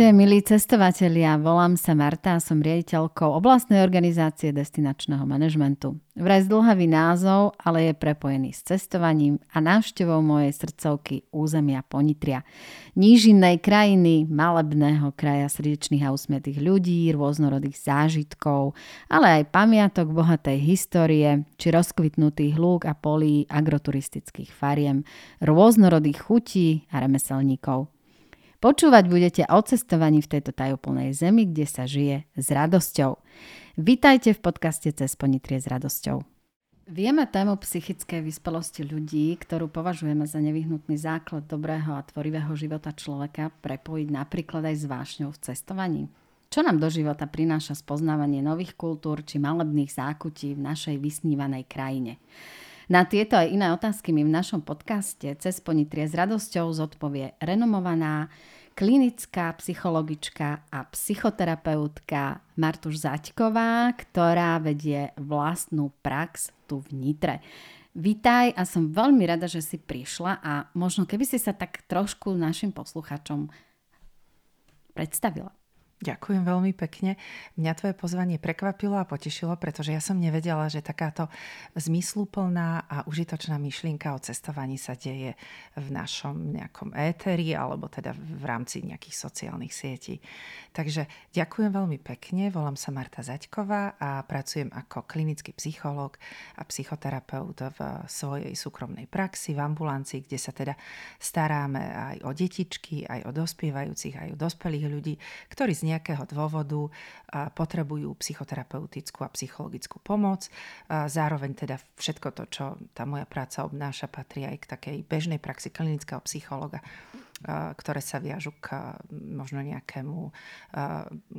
Ahojte, milí cestovatelia. Volám sa Marta a som riaditeľkou oblastnej organizácie destinačného manažmentu. Vraj zdlhavý názov, ale je prepojený s cestovaním a návštevou mojej srdcovky územia Ponitria. Nížinnej krajiny, malebného kraja srdečných a usmiatých ľudí, rôznorodých zážitkov, ale aj pamiatok bohatej histórie, či rozkvitnutých lúk a polí agroturistických fariem, rôznorodých chutí a remeselníkov. Počúvať budete o cestovaní v tejto tajúplnej zemi, kde sa žije s radosťou. Vítajte v podcaste Cez Ponitrie s radosťou. Vieme tému psychickej vyspelosti ľudí, ktorú považujeme za nevyhnutný základ dobrého a tvorivého života človeka, prepojiť napríklad aj s vášňou v cestovaní. Čo nám do života prináša spoznávanie nových kultúr či malebných zákutí v našej vysnívanej krajine? Na tieto aj iné otázky mi v našom podcaste Cez ponitrie s radosťou zodpovie renomovaná klinická psychologička a psychoterapeutka Martuš Zaťková, ktorá vedie vlastnú prax tu v Nitre. Vítaj a som veľmi rada, že si prišla a možno keby si sa tak trošku našim posluchačom predstavila. Ďakujem veľmi pekne. Mňa tvoje pozvanie prekvapilo a potešilo, pretože ja som nevedela, že takáto zmysluplná a užitočná myšlienka o cestovaní sa deje v našom nejakom éteri alebo teda v rámci nejakých sociálnych sietí. Takže ďakujem veľmi pekne. Volám sa Marta Zaďková a pracujem ako klinický psychológ a psychoterapeut v svojej súkromnej praxi v ambulancii, kde sa teda staráme aj o detičky, aj o dospievajúcich, aj o dospelých ľudí, ktorí z nejakého dôvodu potrebujú psychoterapeutickú a psychologickú pomoc. Zároveň teda všetko to, čo tá moja práca obnáša, patrí aj k takej bežnej praxi klinického psychologa ktoré sa viažu k možno nejakému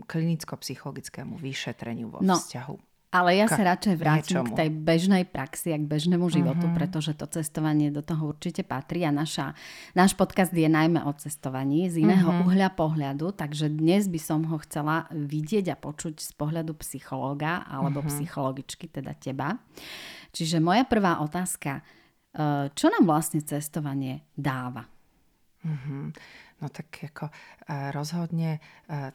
klinicko-psychologickému vyšetreniu vo no, vzťahu. Ale ja sa radšej vrátim niečomu. k tej bežnej praxi a k bežnému životu, uh-huh. pretože to cestovanie do toho určite patrí a naša, náš podcast je najmä o cestovaní z iného uh-huh. uhľa pohľadu, takže dnes by som ho chcela vidieť a počuť z pohľadu psychológa alebo uh-huh. psychologičky, teda teba. Čiže moja prvá otázka, e, čo nám vlastne cestovanie dáva? Uh-huh. No tak ako rozhodne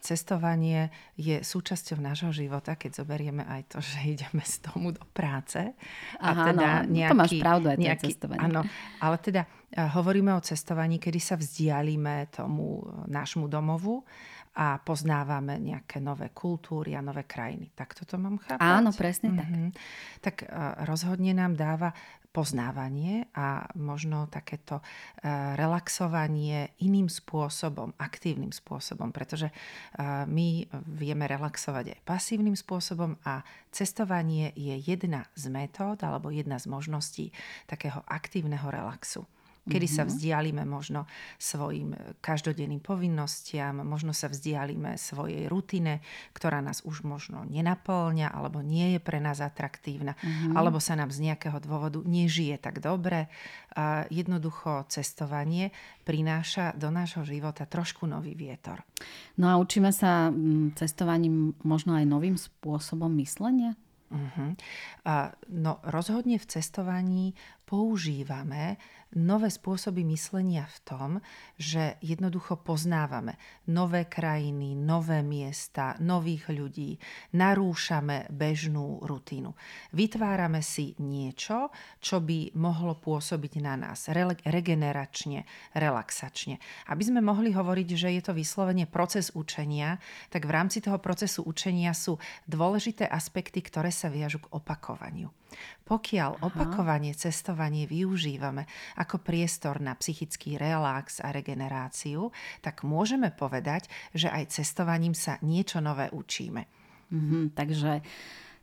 cestovanie je súčasťou nášho života, keď zoberieme aj to, že ideme z domu do práce. Aha, a teda no, nejaký, to máš pravdu aj nejaký, cestovanie. Áno, ale teda hovoríme o cestovaní, kedy sa vzdialíme tomu nášmu domovu a poznávame nejaké nové kultúry a nové krajiny. Tak toto mám chápať? Áno, presne tak. Mm-hmm. Tak rozhodne nám dáva poznávanie a možno takéto e, relaxovanie iným spôsobom, aktívnym spôsobom, pretože e, my vieme relaxovať aj pasívnym spôsobom a cestovanie je jedna z metód alebo jedna z možností takého aktívneho relaxu kedy mm-hmm. sa mhm. vzdialíme možno svojim každodenným povinnostiam, možno sa vzdialíme svojej rutine, ktorá nás už možno nenaplňa alebo nie je pre nás atraktívna, mm-hmm. alebo sa nám z nejakého dôvodu nežije tak dobre. A jednoducho cestovanie prináša do nášho života trošku nový vietor. No a učíme sa mm, cestovaním možno aj novým spôsobom myslenia? Uh-huh. A, no rozhodne v cestovaní používame nové spôsoby myslenia v tom, že jednoducho poznávame nové krajiny, nové miesta, nových ľudí, narúšame bežnú rutinu. Vytvárame si niečo, čo by mohlo pôsobiť na nás regeneračne, relaxačne. Aby sme mohli hovoriť, že je to vyslovene proces učenia, tak v rámci toho procesu učenia sú dôležité aspekty, ktoré sa viažu k opakovaniu. Pokiaľ Aha. opakovanie cestovanie využívame ako priestor na psychický relax a regeneráciu, tak môžeme povedať, že aj cestovaním sa niečo nové učíme. Mhm, takže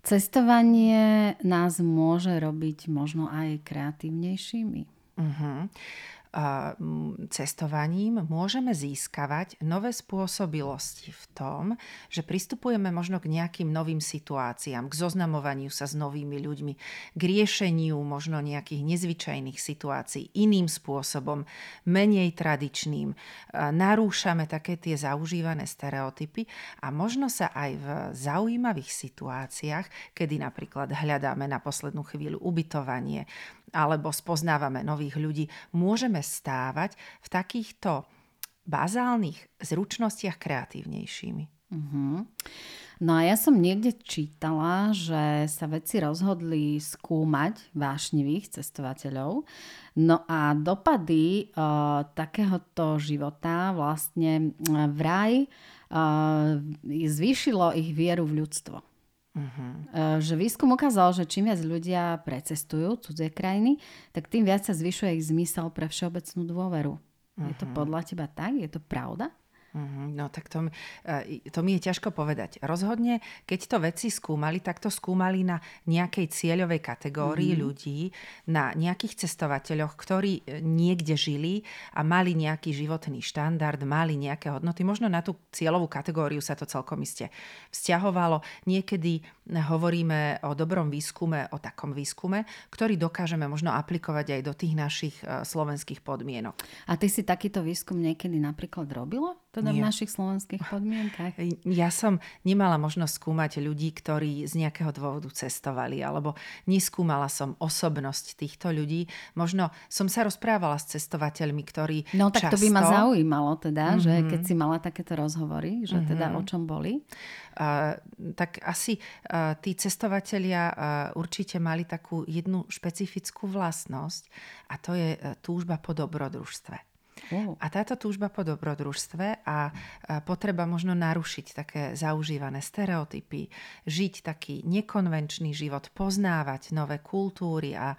cestovanie nás môže robiť možno aj kreatívnejšími. Uh-huh cestovaním môžeme získavať nové spôsobilosti v tom, že pristupujeme možno k nejakým novým situáciám, k zoznamovaniu sa s novými ľuďmi, k riešeniu možno nejakých nezvyčajných situácií iným spôsobom, menej tradičným. Narúšame také tie zaužívané stereotypy a možno sa aj v zaujímavých situáciách, kedy napríklad hľadáme na poslednú chvíľu ubytovanie, alebo spoznávame nových ľudí, môžeme stávať v takýchto bazálnych zručnostiach kreatívnejšími. Uh-huh. No a ja som niekde čítala, že sa vedci rozhodli skúmať vášnivých cestovateľov. No a dopady uh, takéhoto života vlastne uh, vraj uh, zvýšilo ich vieru v ľudstvo. Uh-huh. Uh, že výskum ukázal, že čím viac ľudia precestujú cudzie krajiny, tak tým viac sa zvyšuje ich zmysel pre všeobecnú dôveru. Uh-huh. Je to podľa teba tak? Je to pravda? Mm-hmm. No tak to, e, to mi je ťažko povedať. Rozhodne, keď to veci skúmali, tak to skúmali na nejakej cieľovej kategórii mm-hmm. ľudí, na nejakých cestovateľoch, ktorí e, niekde žili a mali nejaký životný štandard, mali nejaké hodnoty. Možno na tú cieľovú kategóriu sa to celkom iste vzťahovalo. Niekedy hovoríme o dobrom výskume, o takom výskume, ktorý dokážeme možno aplikovať aj do tých našich e, slovenských podmienok. A ty si takýto výskum niekedy napríklad robila? Teda Nie. v našich slovenských podmienkach? Ja som nemala možnosť skúmať ľudí, ktorí z nejakého dôvodu cestovali, alebo neskúmala som osobnosť týchto ľudí. Možno som sa rozprávala s cestovateľmi, ktorí No tak často... to by ma zaujímalo teda, mm-hmm. že keď si mala takéto rozhovory, že mm-hmm. teda o čom boli? Uh, tak asi uh, tí cestovatelia uh, určite mali takú jednu špecifickú vlastnosť a to je uh, túžba po dobrodružstve. A táto túžba po dobrodružstve a potreba možno narušiť také zaužívané stereotypy, žiť taký nekonvenčný život, poznávať nové kultúry a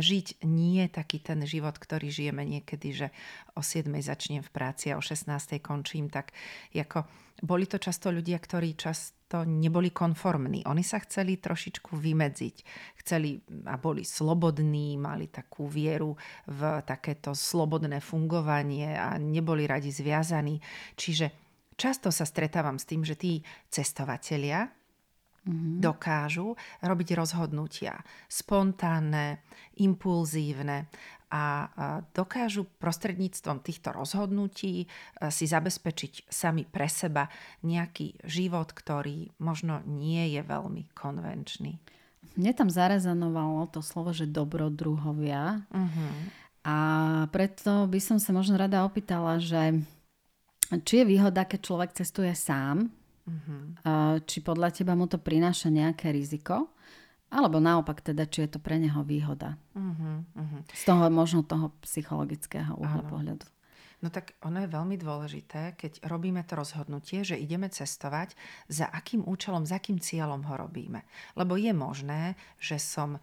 žiť nie taký ten život, ktorý žijeme niekedy, že o 7 začnem v práci a o 16 končím, tak ako boli to často ľudia, ktorí často neboli konformní. Oni sa chceli trošičku vymedziť. Chceli a boli slobodní, mali takú vieru v takéto slobodné fungovanie a neboli radi zviazaní. Čiže často sa stretávam s tým, že tí cestovatelia, mm-hmm. dokážu robiť rozhodnutia spontánne, impulzívne a dokážu prostredníctvom týchto rozhodnutí e, si zabezpečiť sami pre seba nejaký život, ktorý možno nie je veľmi konvenčný. Mne tam zarezanovalo to slovo, že dobrodruhovia. Uh-huh. A preto by som sa možno rada opýtala, že či je výhoda, keď človek cestuje sám, Uh-huh. Či podľa teba mu to prináša nejaké riziko? Alebo naopak teda, či je to pre neho výhoda? Uh-huh. Z toho možno toho psychologického uhla pohľadu. No tak ono je veľmi dôležité, keď robíme to rozhodnutie, že ideme cestovať, za akým účelom, za akým cieľom ho robíme. Lebo je možné, že som e,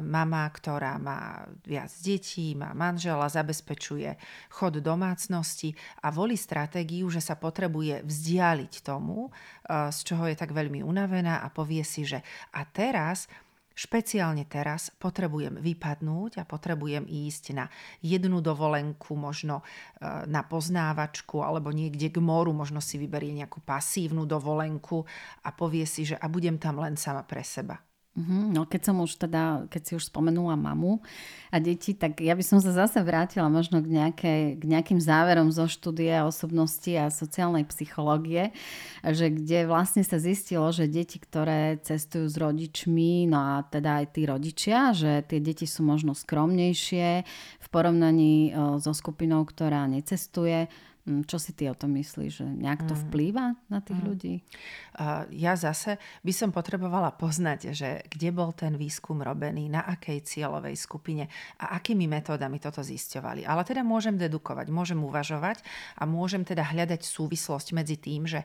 mama, ktorá má viac detí, má manžela, zabezpečuje chod domácnosti a volí stratégiu, že sa potrebuje vzdialiť tomu, e, z čoho je tak veľmi unavená a povie si, že a teraz Špeciálne teraz potrebujem vypadnúť a potrebujem ísť na jednu dovolenku, možno e, na poznávačku alebo niekde k moru, možno si vyberie nejakú pasívnu dovolenku a povie si, že a budem tam len sama pre seba. Mm-hmm. No keď som už teda, keď si už spomenula mamu a deti, tak ja by som sa zase vrátila možno k, nejakej, k nejakým záverom zo štúdia osobnosti a sociálnej psychológie, že kde vlastne sa zistilo, že deti, ktoré cestujú s rodičmi, no a teda aj tí rodičia, že tie deti sú možno skromnejšie v porovnaní so skupinou, ktorá necestuje, čo si ty o tom myslíš? Že nejak to mm. vplýva na tých mm. ľudí? Ja zase by som potrebovala poznať, že kde bol ten výskum robený, na akej cieľovej skupine a akými metódami toto zisťovali. Ale teda môžem dedukovať, môžem uvažovať a môžem teda hľadať súvislosť medzi tým, že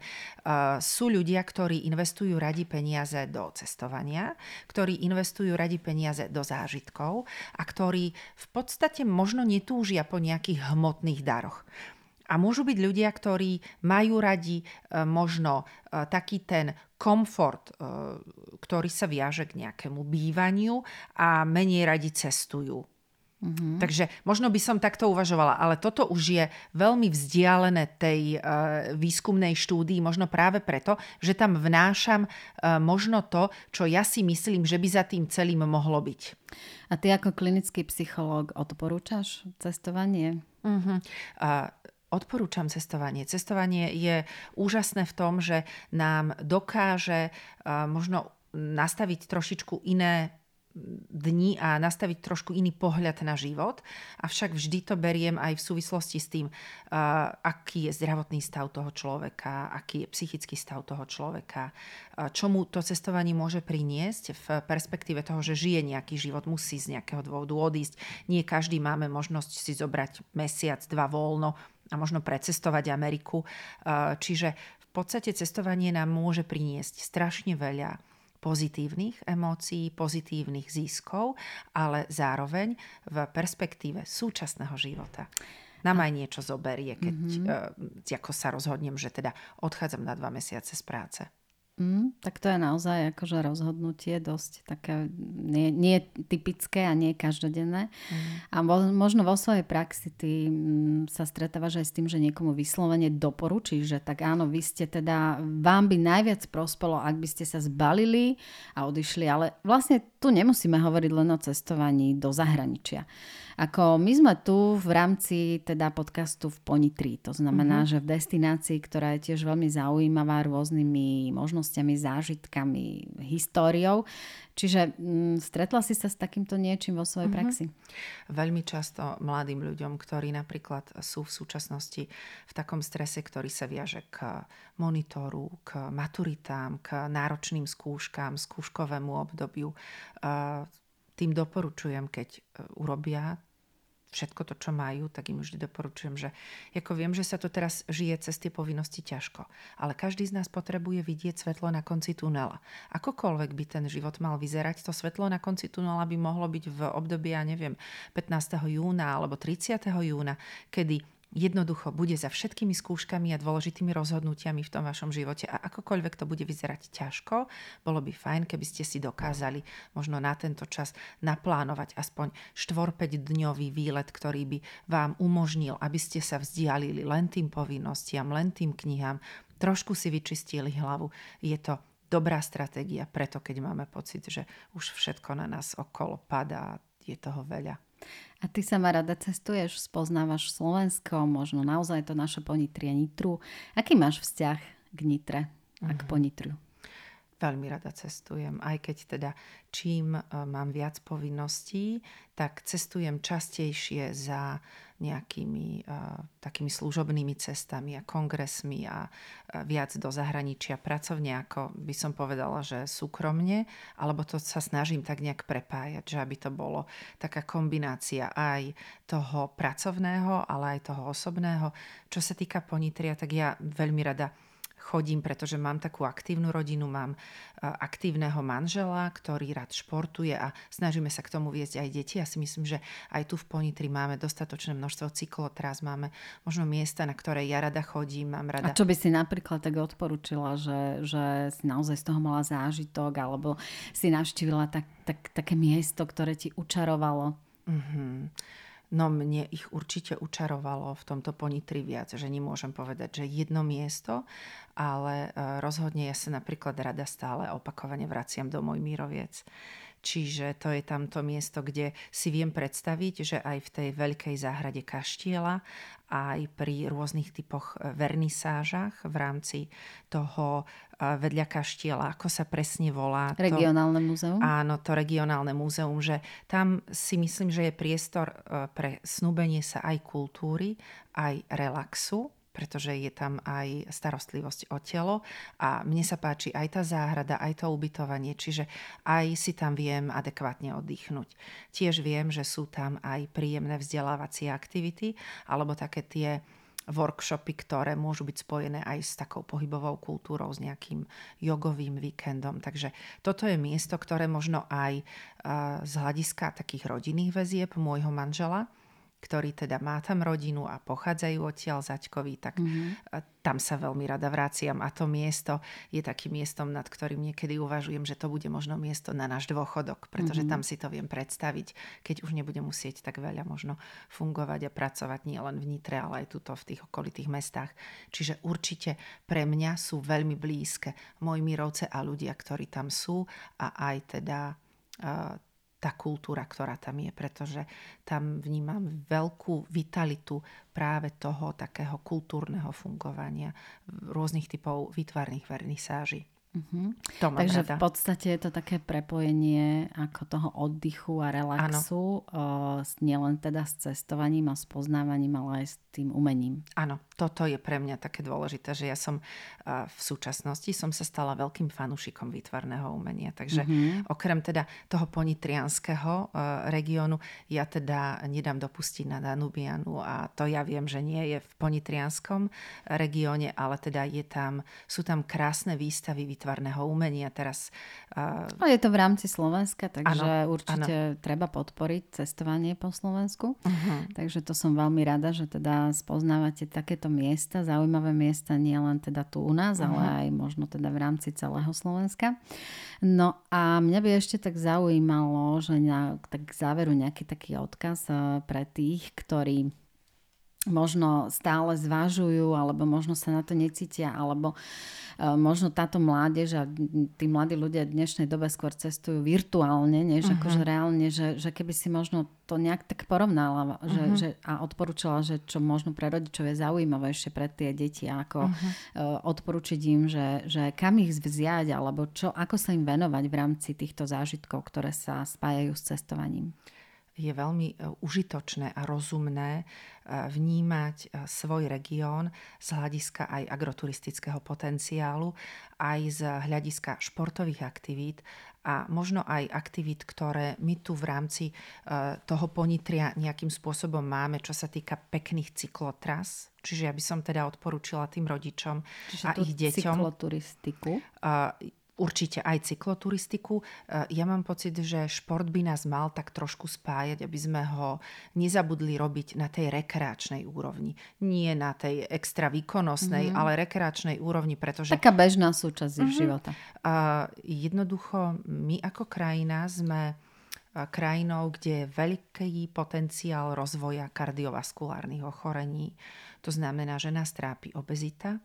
sú ľudia, ktorí investujú radi peniaze do cestovania, ktorí investujú radi peniaze do zážitkov a ktorí v podstate možno netúžia po nejakých hmotných daroch. A môžu byť ľudia, ktorí majú radi e, možno e, taký ten komfort, e, ktorý sa viaže k nejakému bývaniu a menej radi cestujú. Mm-hmm. Takže možno by som takto uvažovala, ale toto už je veľmi vzdialené tej uh, výskumnej štúdii, možno práve preto, že tam vnášam uh, možno to, čo ja si myslím, že by za tým celým mohlo byť. A ty ako klinický psychológ odporúčaš cestovanie? Uh-huh. Uh, Odporúčam cestovanie. Cestovanie je úžasné v tom, že nám dokáže možno nastaviť trošičku iné dní a nastaviť trošku iný pohľad na život. Avšak vždy to beriem aj v súvislosti s tým, aký je zdravotný stav toho človeka, aký je psychický stav toho človeka, uh, čo mu to cestovanie môže priniesť v perspektíve toho, že žije nejaký život, musí z nejakého dôvodu odísť. Nie každý máme možnosť si zobrať mesiac, dva voľno a možno precestovať Ameriku. Uh, čiže v podstate cestovanie nám môže priniesť strašne veľa pozitívnych emócií, pozitívnych ziskov, ale zároveň v perspektíve súčasného života nám aj niečo zoberie, keď mm-hmm. uh, ako sa rozhodnem, že teda odchádzam na dva mesiace z práce. Mm, tak to je naozaj akože rozhodnutie dosť také nie, nie typické a nie každodenné. Mm. A možno vo svojej praxi ty mm, sa stretávaš aj s tým, že niekomu vyslovene doporučíš, že tak áno, vy ste teda, vám by najviac prospelo, ak by ste sa zbalili a odišli, ale vlastne tu nemusíme hovoriť len o cestovaní do zahraničia. Ako my sme tu v rámci teda podcastu v Ponitri, to znamená, mm-hmm. že v destinácii, ktorá je tiež veľmi zaujímavá rôznymi možnosťami, zážitkami, históriou. Čiže m, mm, stretla si sa s takýmto niečím vo svojej mm-hmm. praxi? Veľmi často mladým ľuďom, ktorí napríklad sú v súčasnosti v takom strese, ktorý sa viaže k monitoru, k maturitám, k náročným skúškám, skúškovému obdobiu, tým doporučujem, keď e, urobia všetko to, čo majú, tak im vždy doporučujem, že ako viem, že sa to teraz žije cez tie povinnosti ťažko, ale každý z nás potrebuje vidieť svetlo na konci tunela. Akokoľvek by ten život mal vyzerať, to svetlo na konci tunela by mohlo byť v období, ja neviem, 15. júna alebo 30. júna, kedy jednoducho bude za všetkými skúškami a dôležitými rozhodnutiami v tom vašom živote a akokoľvek to bude vyzerať ťažko, bolo by fajn, keby ste si dokázali možno na tento čas naplánovať aspoň 4-5 dňový výlet, ktorý by vám umožnil, aby ste sa vzdialili len tým povinnostiam, len tým knihám, trošku si vyčistili hlavu. Je to dobrá stratégia, preto keď máme pocit, že už všetko na nás okolo padá, je toho veľa. A ty sama rada cestuješ, spoznávaš Slovensko, možno naozaj to naše ponitrie Nitru. Aký máš vzťah k Nitre a k mhm. Ponitru? Veľmi rada cestujem, aj keď teda čím e, mám viac povinností, tak cestujem častejšie za nejakými uh, takými služobnými cestami a kongresmi a uh, viac do zahraničia pracovne, ako by som povedala, že súkromne, alebo to sa snažím tak nejak prepájať, že aby to bolo taká kombinácia aj toho pracovného, ale aj toho osobného. Čo sa týka ponitria, tak ja veľmi rada chodím, pretože mám takú aktívnu rodinu, mám e, aktívneho manžela, ktorý rád športuje a snažíme sa k tomu viesť aj deti. Ja si myslím, že aj tu v Ponitri máme dostatočné množstvo cyklotrás, máme možno miesta, na ktoré ja rada chodím, mám rada. A čo by si napríklad tak odporúčila, že, že si naozaj z toho mala zážitok, alebo si navštívila tak, tak, také miesto, ktoré ti učarovalo? Mm-hmm. No mne ich určite učarovalo v tomto ponitri viac, že nemôžem povedať, že jedno miesto, ale e, rozhodne ja sa napríklad rada stále opakovane vraciam do môj Míroviec. Čiže to je tamto miesto, kde si viem predstaviť, že aj v tej veľkej záhrade kaštiela, aj pri rôznych typoch e, vernisážach v rámci toho e, vedľa kaštiela, ako sa presne volá. Regionálne múzeum? Áno, to regionálne múzeum, že tam si myslím, že je priestor e, pre snúbenie sa aj kultúry, aj relaxu pretože je tam aj starostlivosť o telo a mne sa páči aj tá záhrada, aj to ubytovanie, čiže aj si tam viem adekvátne oddychnúť. Tiež viem, že sú tam aj príjemné vzdelávacie aktivity alebo také tie workshopy, ktoré môžu byť spojené aj s takou pohybovou kultúrou, s nejakým jogovým víkendom. Takže toto je miesto, ktoré možno aj z hľadiska takých rodinných väzieb môjho manžela ktorý teda má tam rodinu a pochádzajú odtiaľ zaťkoví, tak mm-hmm. tam sa veľmi rada vraciam. A to miesto je takým miestom, nad ktorým niekedy uvažujem, že to bude možno miesto na náš dôchodok, pretože mm-hmm. tam si to viem predstaviť, keď už nebudem musieť tak veľa možno fungovať a pracovať nielen v Nitre, ale aj tuto v tých okolitých mestách. Čiže určite pre mňa sú veľmi blízke moji mirovce a ľudia, ktorí tam sú a aj teda uh, tá kultúra, ktorá tam je, pretože tam vnímam veľkú vitalitu práve toho takého kultúrneho fungovania rôznych typov výtvarných vernisáží. Uh-huh. To Takže rada. v podstate je to také prepojenie ako toho oddychu a relaxu, uh, nielen teda s cestovaním a spoznávaním, ale aj s tým umením. Áno, toto je pre mňa také dôležité, že ja som uh, v súčasnosti som sa stala veľkým fanúšikom výtvarného umenia. Takže uh-huh. okrem teda toho ponitrianského uh, regiónu, ja teda nedám dopustiť na Danubianu a to ja viem, že nie je v ponitrianskom regióne, ale teda je tam, sú tam krásne výstavy výtvarného umenia teraz. Uh... je to v rámci Slovenska, takže ano, určite ano. treba podporiť cestovanie po Slovensku. Uh-huh. Takže to som veľmi rada, že teda spoznávate takéto miesta, zaujímavé miesta, nie len teda tu u nás, uh-huh. ale aj možno teda v rámci celého Slovenska. No a mňa by ešte tak zaujímalo, že na tak k záveru nejaký taký odkaz eh, pre tých, ktorí možno stále zvažujú, alebo možno sa na to necítia, alebo uh, možno táto mládež a tí mladí ľudia v dnešnej dobe skôr cestujú virtuálne, než uh-huh. akože reálne, že, že keby si možno to nejak tak porovnala že, uh-huh. že, a odporúčala, že čo možno pre rodičov je zaujímavejšie pre tie deti, ako uh-huh. uh, odporúčiť im, že, že kam ich vziať, alebo čo, ako sa im venovať v rámci týchto zážitkov, ktoré sa spájajú s cestovaním je veľmi e, užitočné a rozumné e, vnímať e, svoj región z hľadiska aj agroturistického potenciálu, aj z hľadiska športových aktivít a možno aj aktivít, ktoré my tu v rámci toho ponitria nejakým spôsobom máme, čo sa týka pekných cyklotras. Čiže ja by som teda odporúčila tým rodičom Čiže a ich deťom. cykloturistiku? Určite aj cykloturistiku. E, ja mám pocit, že šport by nás mal tak trošku spájať, aby sme ho nezabudli robiť na tej rekreačnej úrovni. Nie na tej extra výkonnostnej, mm. ale rekreačnej úrovni, pretože... Taká bežná súčasť mm-hmm. života. A jednoducho, my ako krajina sme krajinou, kde je veľký potenciál rozvoja kardiovaskulárnych ochorení. To znamená, že nás trápi obezita,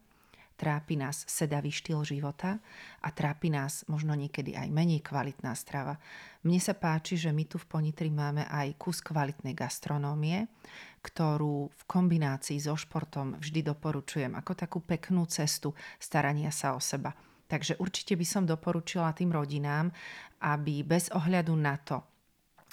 trápi nás sedavý štýl života a trápi nás možno niekedy aj menej kvalitná strava. Mne sa páči, že my tu v Ponitri máme aj kus kvalitnej gastronómie, ktorú v kombinácii so športom vždy doporučujem ako takú peknú cestu starania sa o seba. Takže určite by som doporučila tým rodinám, aby bez ohľadu na to,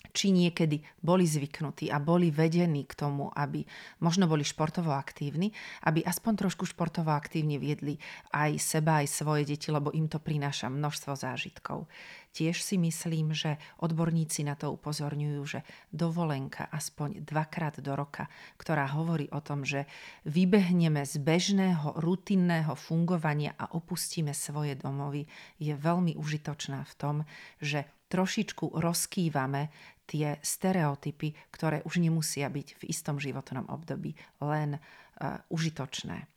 či niekedy boli zvyknutí a boli vedení k tomu, aby možno boli športovo aktívni, aby aspoň trošku športovo aktívne viedli aj seba, aj svoje deti, lebo im to prináša množstvo zážitkov. Tiež si myslím, že odborníci na to upozorňujú, že dovolenka aspoň dvakrát do roka, ktorá hovorí o tom, že vybehneme z bežného, rutinného fungovania a opustíme svoje domovy, je veľmi užitočná v tom, že trošičku rozkývame tie stereotypy, ktoré už nemusia byť v istom životnom období len uh, užitočné.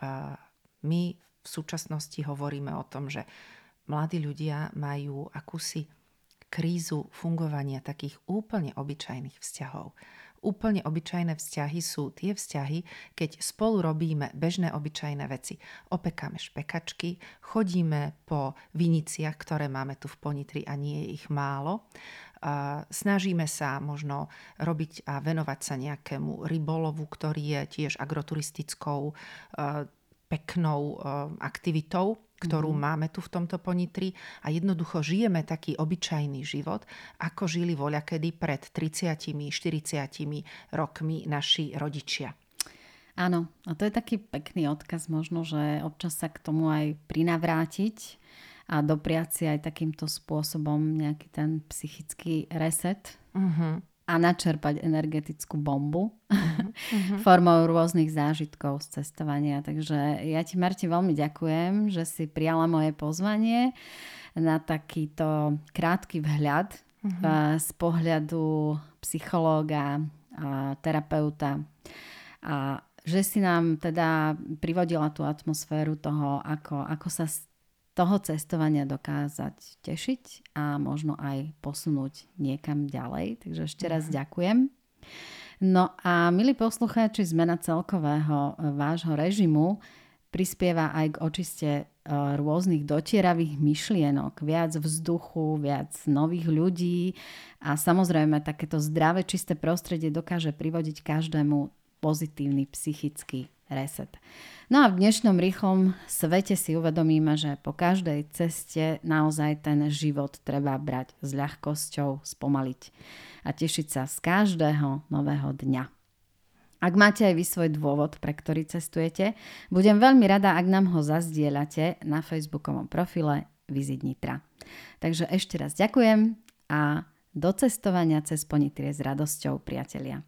Uh, my v súčasnosti hovoríme o tom, že mladí ľudia majú akúsi krízu fungovania takých úplne obyčajných vzťahov. Úplne obyčajné vzťahy sú tie vzťahy, keď spolu robíme bežné obyčajné veci. Opekáme špekačky, chodíme po viniciach, ktoré máme tu v Ponitri a nie je ich málo snažíme sa možno robiť a venovať sa nejakému rybolovu, ktorý je tiež agroturistickou e, peknou e, aktivitou, ktorú mm-hmm. máme tu v tomto ponitri a jednoducho žijeme taký obyčajný život, ako žili voľakedy pred 30 40 rokmi naši rodičia. Áno, a to je taký pekný odkaz možno, že občas sa k tomu aj prinavrátiť a dopriať si aj takýmto spôsobom nejaký ten psychický reset uh-huh. A načerpať energetickú bombu uh-huh. formou rôznych zážitkov z cestovania. Takže ja ti, Marti, veľmi ďakujem, že si prijala moje pozvanie na takýto krátky vhľad uh-huh. z pohľadu psychológa a terapeuta a že si nám teda privodila tú atmosféru toho, ako, ako sa toho cestovania dokázať tešiť a možno aj posunúť niekam ďalej. Takže ešte raz mhm. ďakujem. No a milí poslucháči, zmena celkového e, vášho režimu prispieva aj k očiste e, rôznych dotieravých myšlienok, viac vzduchu, viac nových ľudí a samozrejme takéto zdravé, čisté prostredie dokáže privodiť každému pozitívny psychický reset. No a v dnešnom rýchlom svete si uvedomíme, že po každej ceste naozaj ten život treba brať s ľahkosťou, spomaliť a tešiť sa z každého nového dňa. Ak máte aj vy svoj dôvod, pre ktorý cestujete, budem veľmi rada, ak nám ho zazdieľate na facebookovom profile Vizit Nitra. Takže ešte raz ďakujem a do cestovania cez Ponitrie s radosťou, priatelia.